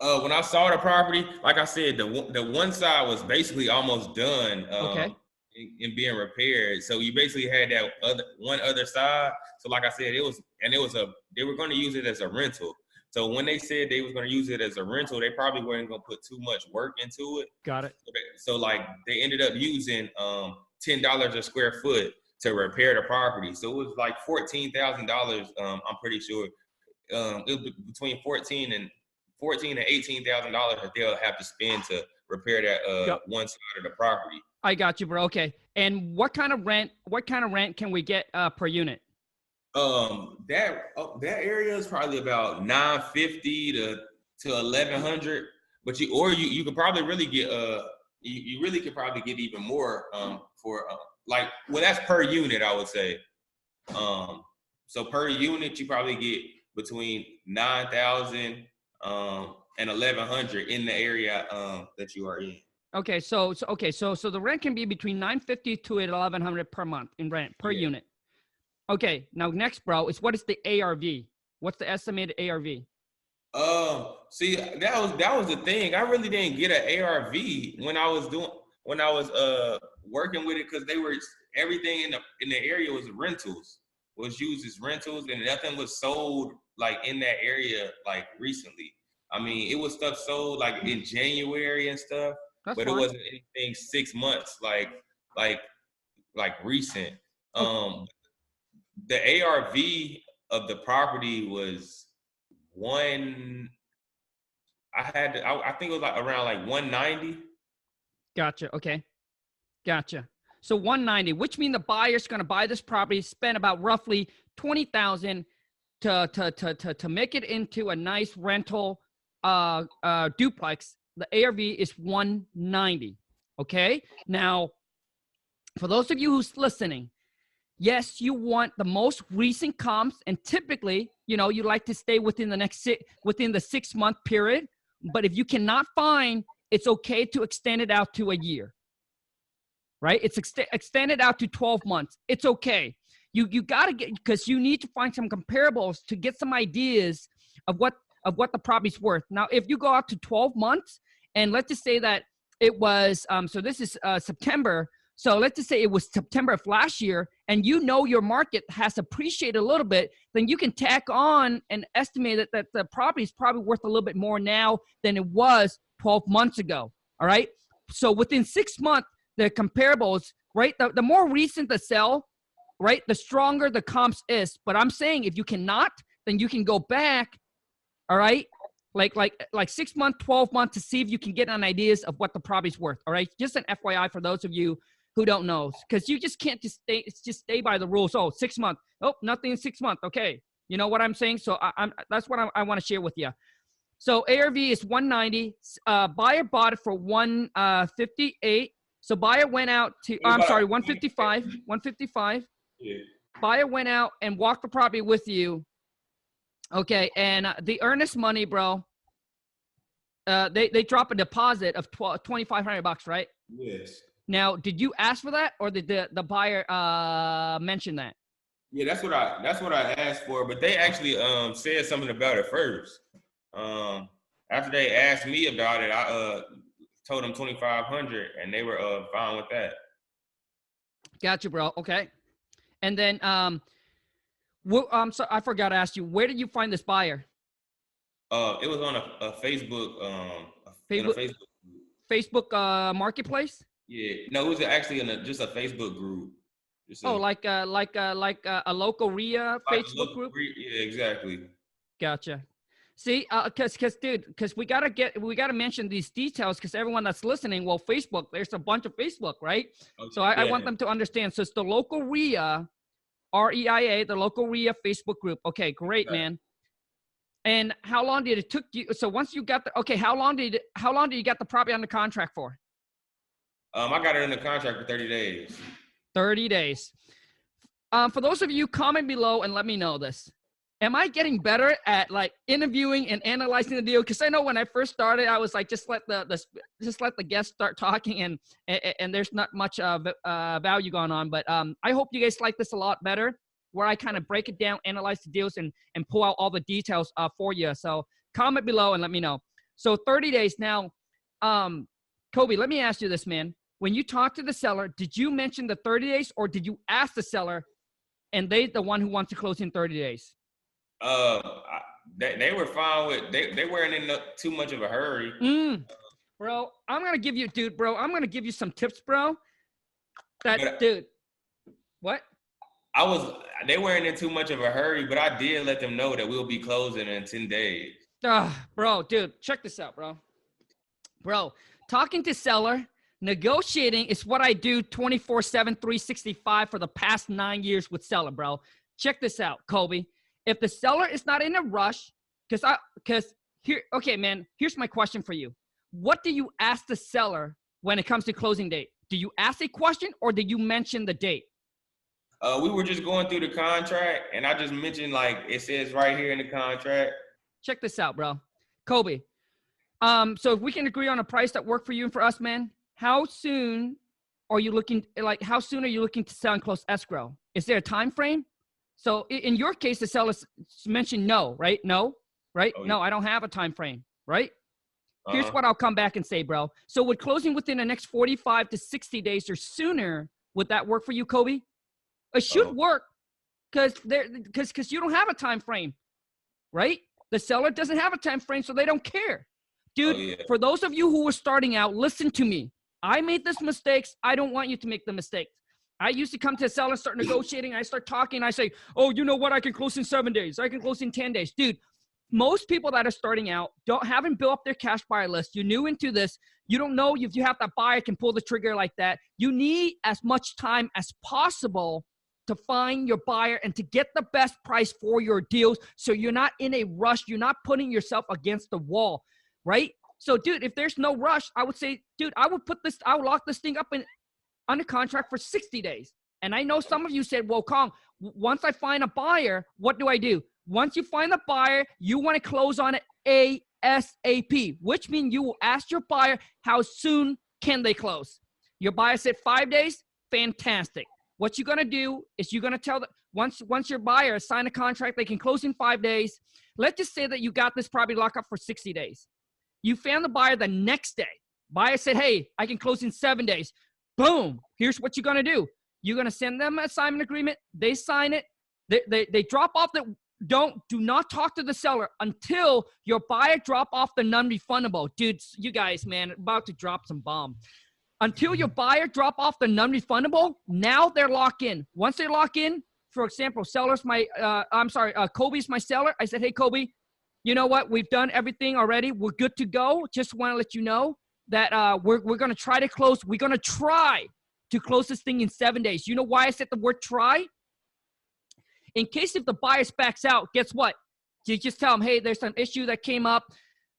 Uh, when I saw the property, like I said, the one- the one side was basically almost done. Um, Okay. In, in being repaired, so you basically had that other one other side. So like I said, it was and it was a they were going to use it as a rental. So when they said they was going to use it as a rental, they probably weren't going to put too much work into it. Got it. So, they- so like they ended up using um ten dollars a square foot to repair the property. So it was like fourteen thousand dollars. Um, I'm pretty sure. Um, it was between fourteen and fourteen to eighteen thousand dollars that they'll have to spend to repair that uh Yep. one side of the property. I got you, bro. Okay. And what kind of rent? What kind of rent can we get uh, per unit? Um, that oh, that area is probably about nine fifty to to eleven hundred. But you or you you could probably really get uh you, you really could probably get even more um for uh, like well that's per unit I would say. Um, so per unit you probably get between nine thousand um and eleven hundred in the area um that you are in. Okay, so, so okay, so so the rent can be between nine fifty to eleven hundred per month in rent per Yeah. unit. Okay, now next, bro, is what is the ARV? What's the estimated ARV? Um, see, that was that was the thing. I really didn't get an ARV when I was doing when I was uh working with it because they were everything in the in the area was rentals, was used as rentals, and nothing was sold like in that area like recently. I mean, it was stuff sold like in January and stuff, That's but fine. it wasn't anything six months like like like recent. Um, the ARV of the property was one. I had to, I, I think it was like around like 190. Gotcha. Okay. Gotcha. So 190, which means the buyer's going to buy this property, spend about roughly 20,000 to, to, to, to, to make it into a nice rental uh, uh, duplex. The ARV is 190. Okay. Now, for those of you who's listening, yes, you want the most recent comps, and typically, you know, you like to stay within the next six, within the six month period. But if you cannot find, it's okay to extend it out to a year. Right? It's ext- extended out to 12 months. It's okay. You you gotta get because you need to find some comparables to get some ideas of what of what the property's worth. Now, if you go out to 12 months, and let's just say that it was um, so this is uh, September. So let's just say it was September of last year, and you know your market has appreciated a little bit, then you can tack on and estimate that, that the property is probably worth a little bit more now than it was 12 months ago. All right. So within six months, the comparables, right? The, the more recent the sell, right, the stronger the comps is. But I'm saying if you cannot, then you can go back, all right, like like like six month, 12 months to see if you can get an ideas of what the property's worth. All right. Just an FYI for those of you who don't know, because you just can't just stay it's just stay by the rules. Oh, six month. Oh, nothing in six month. Okay. You know what I'm saying? So I, I'm that's what I, I want to share with you. So ARV is 190. Uh, buyer bought it for 158. So buyer went out to. What I'm sorry, 155. 155. Yeah. Buyer went out and walked the property with you. Okay, and uh, the earnest money, bro. Uh, they they drop a deposit of 12, 2,500 bucks, right? Yes. Now, did you ask for that, or did the the buyer uh mention that? Yeah, that's what I that's what I asked for, but they actually um said something about it first. Um after they asked me about it, I uh told them 2500 and they were uh fine with that. Gotcha, bro. Okay, and then um, wh- um, so I forgot to ask you, where did you find this buyer? Uh it was on a, a Facebook um a- in a Facebook- Facebook uh marketplace? Yeah. No, it was actually in a, just a Facebook group. Just Oh, a- like uh like uh like uh, a local REIA like Facebook little group. gre- Yeah, exactly. Gotcha. See, uh, cause, cause, dude, cause we gotta get, we gotta mention these details, cause everyone that's listening, well, Facebook, there's a bunch of Facebook, right? So I, I want Yeah. them to understand. So it's the local REIA, R E I A, the local REIA Facebook group. Okay, great, Right. man. And how long did it took you? So once you got the, okay, how long did, how long did you get the property under contract for? Um I got it in the contract for 30 days. 30 days. Um, for those of you, comment below and let me know this. Am I getting better at like interviewing and analyzing the deal? Because I know when I first started, I was like, just let the, the just let the guests start talking, and and, and there's not much uh, uh, value going on. But um, I hope you guys like this a lot better, where I kind of break it down, analyze the deals, and and pull out all the details uh, for you. So comment below and let me know. So 30 days now. Um, Colby, let me ask you this, man when you talked to the seller, did you mention the 30 days or did you ask the seller and they the one who wants to close in 30 days? Uh I, they, they were fine with they, they weren't in no, too much of a hurry. Mm. Bro, I'm gonna give you, dude, bro, I'm gonna give you some tips, bro. That But- dude. What? I was they weren't in too much of a hurry, but I did let them know that we'll be closing in 10 days. Ah, bro, dude, check this out, bro. Bro, talking to seller, Negotiating is what I do 24 7, 365 for the past nine years with seller, bro. Check this out, Colby. If the seller is not in a rush, because I, because here, okay, man, here's my question for you. What do you ask the seller when it comes to closing date? Do you ask a question or do you mention the date? Uh, we were just going through the contract, and I just mentioned like it says right here in the contract. Check this out, bro. Colby. Um, so if we can agree on a price that work for you and for us, man, how soon are you looking like how soon are you looking to sell and close escrow? Is there a time frame? So in your case, the seller mentioned no, right? No, right? Oh, yeah. No, I don't have a time frame, right? Uh-huh. Here's what I'll come back and say, bro. So with closing within the next 45 to 60 days or sooner, would that work for you, Colby? It should uh-huh. work because there because because you don't have a time frame, right? The seller doesn't have a time frame, so they don't care. Dude, oh, yeah. for those of you who are starting out, listen to me. I made this mistakes. I don't want you to make the mistakes. I used to come to a seller, start negotiating. I start talking. I say, "Oh, you know what? I can close in seven days. I can close in ten days." Dude, most people that are starting out don't haven't built up their cash buyer list. You're new into this. You don't know if you have that buyer can pull the trigger like that. You need as much time as possible to find your buyer and to get the best price for your deals so you're not in a rush. You're not putting yourself against the wall, right? So, dude, if there's no rush, I would say, dude, I would put this, I would lock this thing up in under contract for 60 days. And I know some of you said, well, Kong, once I find a buyer, what do I do? Once you find the buyer, you want to close on it ASAP, which means you will ask your buyer how soon can they close. Your buyer said five days, fantastic. What you're gonna do is you're gonna tell that once once your buyer sign a contract, they can close in five days. Let's just say that you got this property locked up for 60 days. You found the buyer the next day. Buyer said, "Hey, I can close in seven days." Boom. Here's what you're gonna do. You're gonna send them an assignment agreement. They sign it. They, they, they drop off the don't do not talk to the seller until your buyer drop off the non-refundable dudes you guys man about to drop some bomb until your buyer drop off the non-refundable now they're locked in once they lock in for example sellers my uh, i'm sorry uh, colby's my seller i said hey colby you know what we've done everything already we're good to go just want to let you know that uh, we're, we're going to try to close we're going to try to close this thing in seven days you know why i said the word try in case if the bias backs out guess what you just tell them hey there's an issue that came up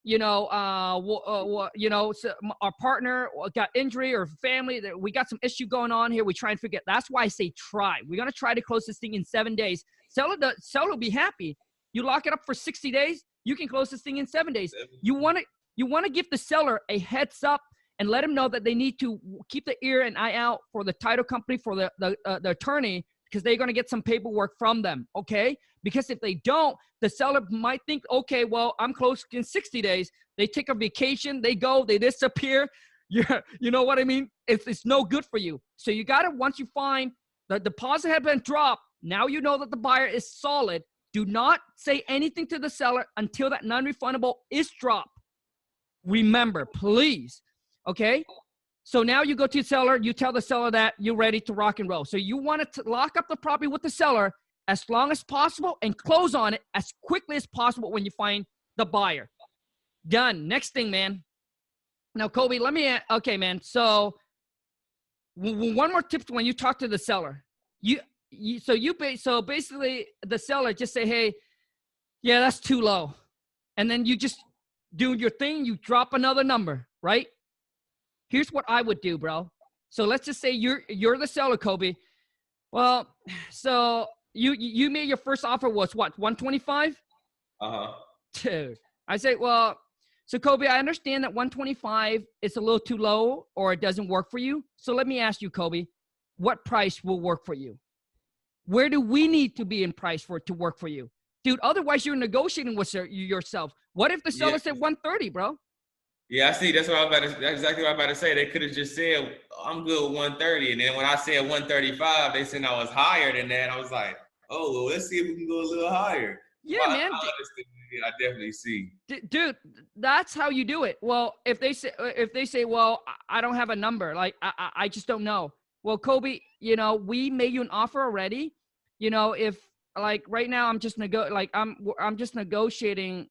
you know, uh, uh, you know, so our partner got injury or family, we got some issue going on here. We try and figure. That's why I say try. We're gonna try to close this thing in seven days. Seller, seller will be happy. You lock it up for sixty days. You can close this thing in seven days. You want to you want to give the seller a heads up and let them know that they need to keep the ear and eye out for the title company for the the, uh, the attorney because they're going to get some paperwork from them. Okay. Because if they don't, the seller might think, okay, well, I'm close in 60 days. They take a vacation, they go, they disappear. [LAUGHS] Yeah, you know what I mean? It's, it's no good for you. So you got to, once you find the deposit had been dropped, now you know that the buyer is solid. Do not say anything to the seller until that non refundable is dropped. Remember, please. Okay. So now you go to seller, you tell the seller that you're ready to rock and roll. So you want to lock up the property with the seller as long as possible and close on it as quickly as possible when you find the buyer. Done. Next thing, man. Now, Colby, let me, okay, man. So one more tip when you talk to the seller. You, you so you, so basically the seller just say, hey, yeah, that's too low. And then you just do your thing, you drop another number, right? Here's what I would do, bro. So let's just say you're you're the seller, Colby. Well, [SIGHS] so you you made your first offer was what 125? Uh-huh. Dude. I say, well, so Colby, I understand that 125 is a little too low or it doesn't work for you. So let me ask you, Colby, what price will work for you? Where do we need to be in price for it to work for you? Dude, otherwise you're negotiating with yourself. What if the seller yeah. said 130, bro? Yeah, I see. That's what I was about to. That's exactly what I was about to say. They could have just said, "I'm good with 130," and then when I said 135, they said I was higher than that. I was like, "Oh, well, let's see if we can go a little higher." Yeah, well, man. I, I definitely see. Dude, that's how you do it. Well, if they say uh, if they say, "Well, I don't have a number," like I, I just don't know. Well, Colby, you know, we made you an offer already. You know, if like right now I'm just nego like I'm I'm just negotiating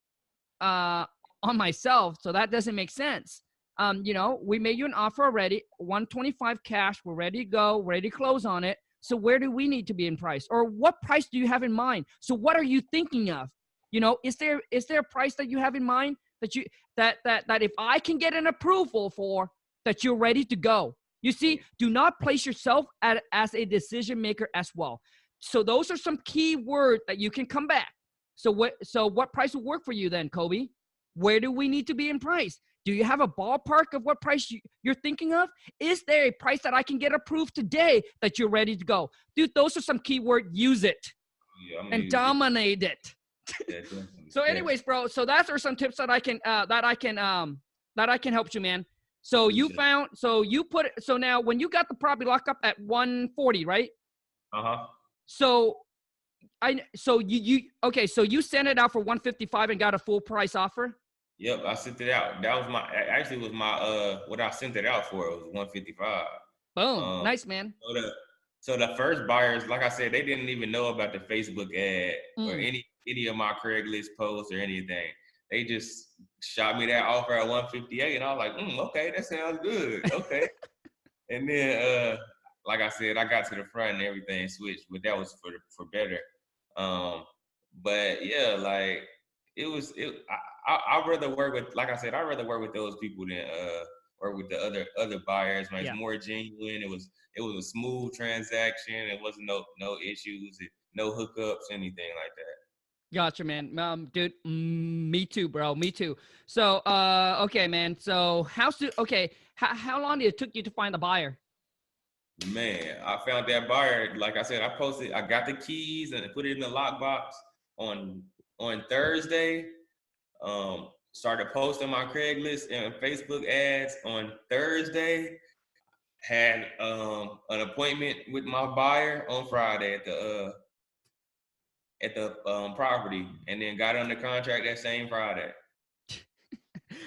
uh on myself. So that doesn't make sense. um, you know, we made you an offer already, 125 cash. We're ready to go, ready to close on it. So where do we need to be in price, or what price do you have in mind? So what are you thinking of? You know, is there is there a price that you have in mind that you that that that if I can get an approval for, that you're ready to go? You see, do not place yourself at, as a decision maker as well. So those are some key words that you can come back. So what so what price will work for you then, Colby? Where do we need to be in price? Do you have a ballpark of what price you, you're thinking of? Is there a price that I can get approved today that you're ready to go? Dude, those are some key keyword. Use it Yeah, and dominate it. yeah, [LAUGHS] So, anyways, bro. So that's are some tips that I can uh, that I can um that I can help you, man. So you it. found so you put it so now when you got the property locked up at 140, right? Uh-huh. So I so you you okay, so you sent it out for 155 and got a full price offer? Yep, I sent it out. That was my actually was my uh what I sent it out for. It was 155. Boom. Um, nice, man. So the so the first buyers, like I said, they didn't even know about the Facebook ad or Mm. any any of my Craigslist posts or anything. They just shot me that offer at 158, and I was like, mm, okay, that sounds good. Okay. [LAUGHS] and then uh like I said, I got to the front and everything switched, but that was for for better. Um, but yeah, like it was it I, I I'd rather work with like I said, I'd rather work with those people than uh work with the other other buyers. Man, Yeah. it's more genuine. It was it was a smooth transaction. It wasn't no no issues, it, no hookups, anything like that. Gotcha, man. Um, dude, mm, me too, bro. Me too. So, uh, okay, man. So, how soon? Okay, how how long did it took you to find the buyer? Man, I found that buyer. Like I said, I posted, I got the keys and put it in the lockbox on on Thursday. Um, started posting my Craigslist and Facebook ads on Thursday. Had um an appointment with my buyer on Friday at the uh at the um property and then got under contract that same Friday.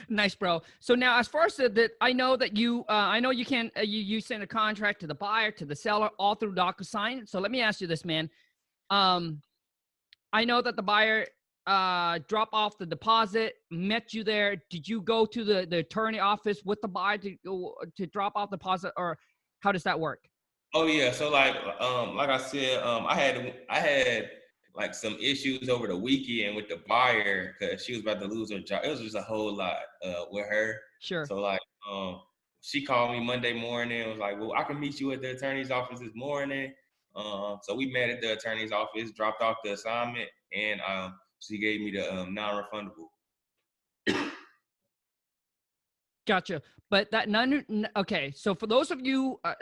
Nice, bro. So now, as far as that, I know that you, uh, I know you can, uh, you you send a contract to the buyer, to the seller, all through DocuSign. So let me ask you this, man. Um, I know that the buyer uh drop off the deposit, met you there. Did you go to the the attorney office with the buyer to go to drop off the deposit, or how does that work? Oh yeah, so like um like I said, um I had I had like some issues over the weekend with the buyer because she was about to lose her job. It was just a whole lot uh with her. Sure. So like um she called me Monday morning and was like, Well, I can meet you at the attorney's office this morning. Um so we met at the attorney's office, dropped off the assignment, and um she gave me the um non-refundable. Gotcha. But that none. okay. So for those of you, uh,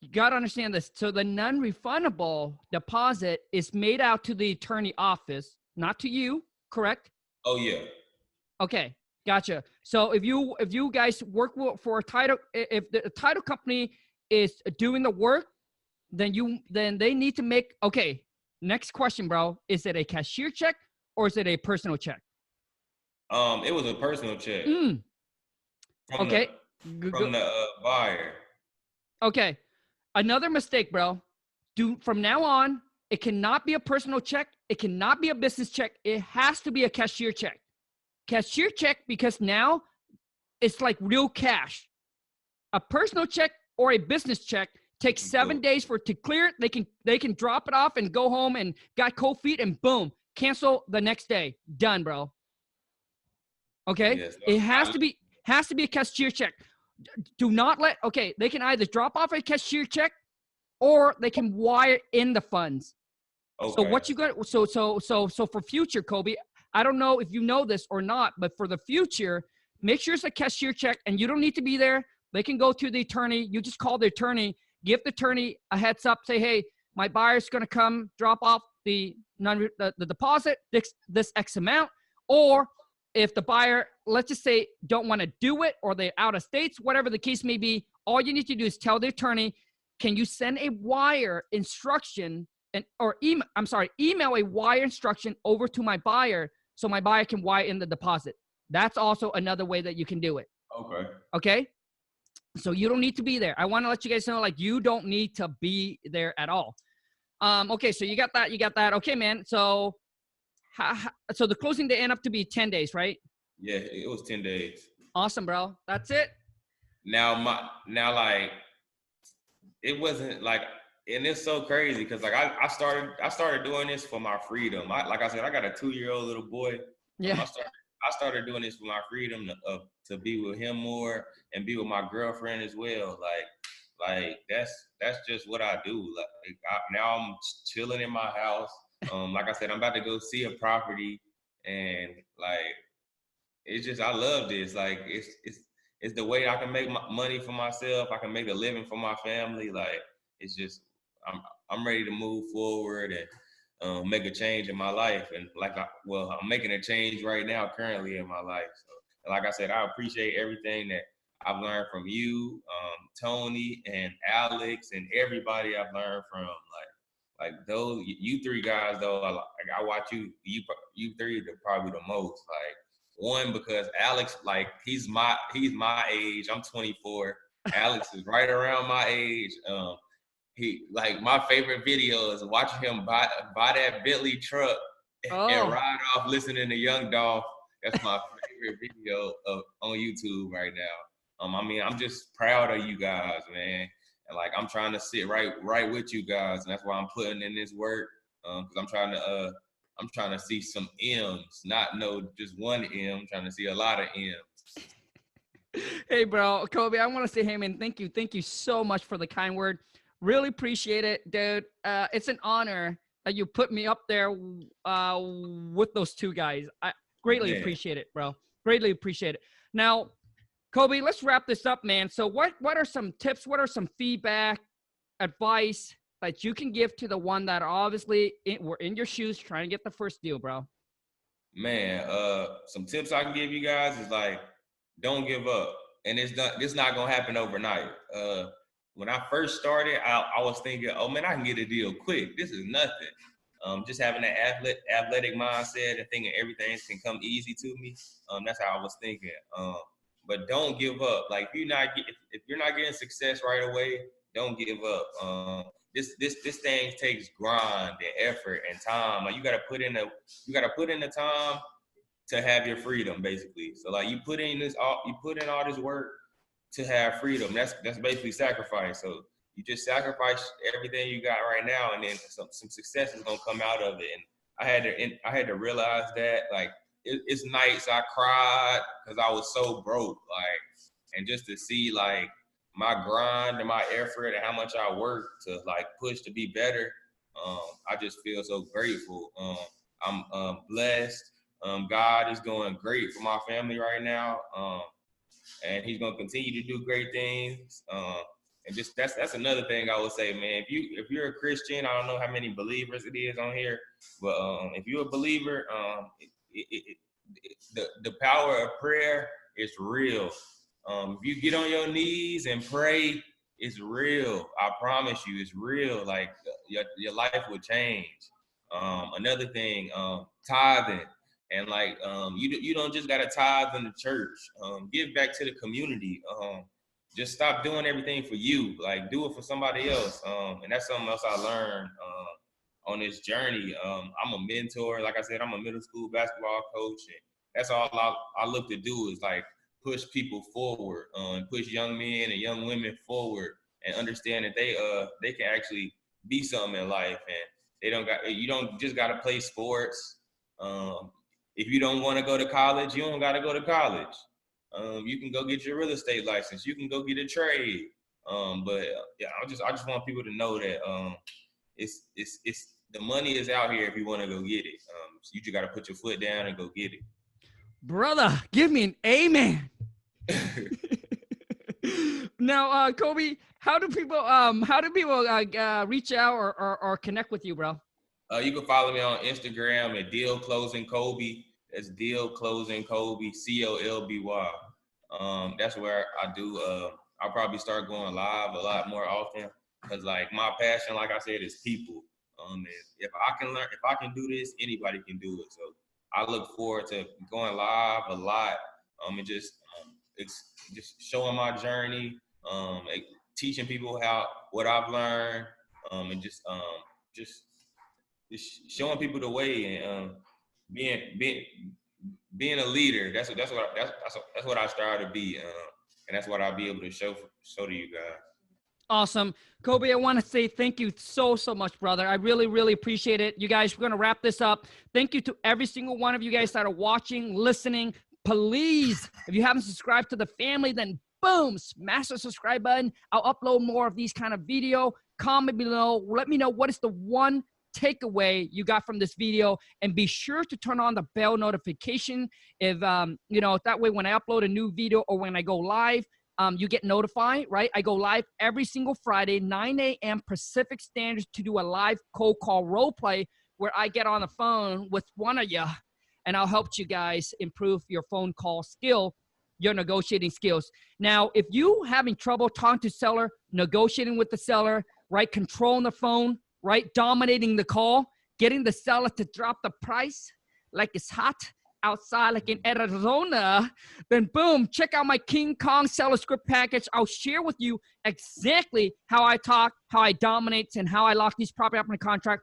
you got to understand this. So the non-refundable deposit is made out to the attorney office, not to you. Correct? Oh yeah. Okay. Gotcha. So if you if you guys work for a title, if the title company is doing the work, then you then they need to make okay. Next question, bro. Is it a cashier check or is it a personal check? Um it was a personal check Mm, from okay. the from the uh, buyer. Okay. Another mistake, bro. Do from now on, it cannot be a personal check. It cannot be a business check. It has to be a cashier check. Cashier check because now it's like real cash. A personal check or a business check takes seven days for to clear. it. They can they can drop it off and go home and got cold feet and boom, cancel the next day. Done, bro. Okay. Yes, It has to be has to be a cashier check. Do not let okay, they can either drop off a cashier check or they can wire in the funds. okay. So what you got so so so so for future Colby, I don't know if you know this or not, but for the future, make sure it's a cashier check and you don't need to be there. They can go to the attorney. You just call the attorney, give the attorney a heads up, say, "Hey, my buyer's going to come drop off the non the, the deposit this this X amount." Or if the buyer, let's just say, don't want to do it or they're out of states, whatever the case may be, all you need to do is tell the attorney, "Can you send a wire instruction and or email I'm sorry, email a wire instruction over to my buyer so my buyer can wire in the deposit. That's also another way that you can do it. Okay. Okay? So you don't need to be there. I want to let you guys know like you don't need to be there at all. Um okay, so you got that, you got that. Okay, man. So how, how- so the closing day end up to be 10 days, right? Yeah, it was ten days. Awesome, bro. That's it. Now my now like it wasn't like and it's so crazy because like I, I started I started doing this for my freedom. I, like I said, I got a two year old little boy. Yeah. I started I started doing this for my freedom to uh, to be with him more and be with my girlfriend as well. Like like that's that's just what I do. Like I, now I'm chilling in my house. Um, like I said, I'm about to go see a property and like it's just I love this. Like it's it's it's the way I can make money for myself. I can make a living for my family. Like it's just I'm I'm ready to move forward and um, make a change in my life. And like I well, I'm making a change right now, currently in my life. So like I said, I appreciate everything that I've learned from you, um, Tony, and Alex, and everybody I've learned from. Like like those you three guys though. I, like I watch you you you three are probably the most like one because Alex, like he's my he's my age. I'm 24. [LAUGHS] Alex is right around my age. Um, he like my favorite video is watching him buy buy that Bentley truck [LAUGHS] oh. and ride off listening to Young Dolph. That's my favorite video of on YouTube right now. Um, I mean, I'm just proud of you guys, man. And like I'm trying to sit right right with you guys, and that's why I'm putting in this work. Um, because I'm trying to uh I'm trying to see some M's, not no just one M. I'm trying to see a lot of M's. [LAUGHS] hey, bro, Colby, I want to say, hey, man, thank you, thank you so much for the kind word. Really appreciate it, dude. Uh, it's an honor that you put me up there uh, with those two guys. I greatly yeah. appreciate it, bro. Greatly appreciate it. Now, Colby, let's wrap this up, man. So, what what are some tips? What are some feedback, advice that you can give to the one that obviously in, were in your shoes trying to get the first deal, bro? Man, uh, some tips I can give you guys is like, don't give up, and it's not it's not gonna happen overnight. Uh, when I first started, I, I was thinking, oh man, I can get a deal quick. This is nothing. Um, just having that athletic athletic mindset and thinking everything can come easy to me. Um, that's how I was thinking. Um, but don't give up. Like if you're not if, if you're not getting success right away, don't give up. Um, this this this thing takes grind and effort and time. Like you gotta put in the you gotta put in the time to have your freedom, basically. So like you put in this all you put in all this work to have freedom. That's that's basically sacrifice. So you just sacrifice everything you got right now, and then some some success is gonna come out of it. And I had to I had to realize that like it, it's nights I cried because I was so broke, like, and just to see like my grind and my effort and how much I work to like push to be better. Um, I just feel so grateful. Um, I'm um, blessed. Um, God is going great for my family right now, um, and He's going to continue to do great things. Um, and just that's that's another thing I would say, man. If you if you're a Christian, I don't know how many believers it is on here, but if you're a believer, the the power of prayer is real. Um, if you get on your knees and pray, it's real. I promise you, it's real. Like your, your life will change. Um, another thing, um, tithing. And like um, you, you don't just gotta tithe in the church. Um, give back to the community. Um, just stop doing everything for you. Like do it for somebody else. Um, and that's something else I learned uh, on this journey. Um, I'm a mentor. Like I said, I'm a middle school basketball coach, and that's all I, I look to do is like push people forward, um, push young men and young women forward, and understand that they uh they can actually be something in life, and they don't got you don't just got to play sports. Um, if you don't want to go to college, you don't got to go to college. Um, you can go get your real estate license. You can go get a trade. Um, but yeah, I just I just want people to know that um, it's it's it's the money is out here if you want to go get it. Um, so you just got to put your foot down and go get it. Brother, give me an amen. [LAUGHS] now, uh, Colby, how do people um how do people uh, uh reach out or, or, or connect with you, bro? Uh, you can follow me on Instagram at Deal Closing Colby. That's Deal Closing Colby, C O L B Y. Um, that's where I do. Uh, I'll probably start going live a lot more often because, like, my passion, like I said, is people. Um, if I can learn, if I can do this, anybody can do it. So I look forward to going live a lot. Um, and just um, it's just showing my journey, um, teaching people how what I've learned, um, and just um, just just showing people the way and um, being being being a leader. That's what that's what that's that's what, that's what I strive to be, um, and that's what I'll be able to show show to you guys. Awesome. Colby, I want to say thank you so, so much, brother. I really, really appreciate it. You guys, we're going to wrap this up. Thank you to every single one of you guys that are watching, listening. Please, if you haven't subscribed to the family, then boom, smash the subscribe button. I'll upload more of these kind of video. Comment below. Let me know what is the one takeaway you got from this video and be sure to turn on the bell notification if um you know that way when i upload a new video or when i go live um, you get notified, right? I go live every single Friday, 9 a.m. Pacific Standards to do a live cold call role play where I get on the phone with one of you and I'll help you guys improve your phone call skill, your negotiating skills. Now, if you having trouble talking to seller, negotiating with the seller, right? Controlling the phone, right? Dominating the call, getting the seller to drop the price like it's hot outside like in Arizona, then boom, check out my King Kong seller script package. I'll share with you exactly how I talk, how I dominate, and how I lock these property up in a contract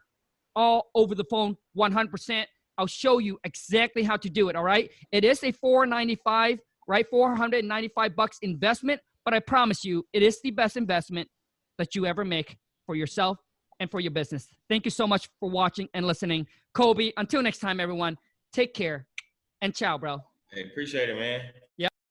all over the phone 100%. I'll show you exactly how to do it, all right? It is a 495, right? 495 bucks investment, but I promise you, it is the best investment that you ever make for yourself and for your business. Thank you so much for watching and listening. Colby, until next time, everyone, take care and ciao, bro. Hey, appreciate it, man. Yep.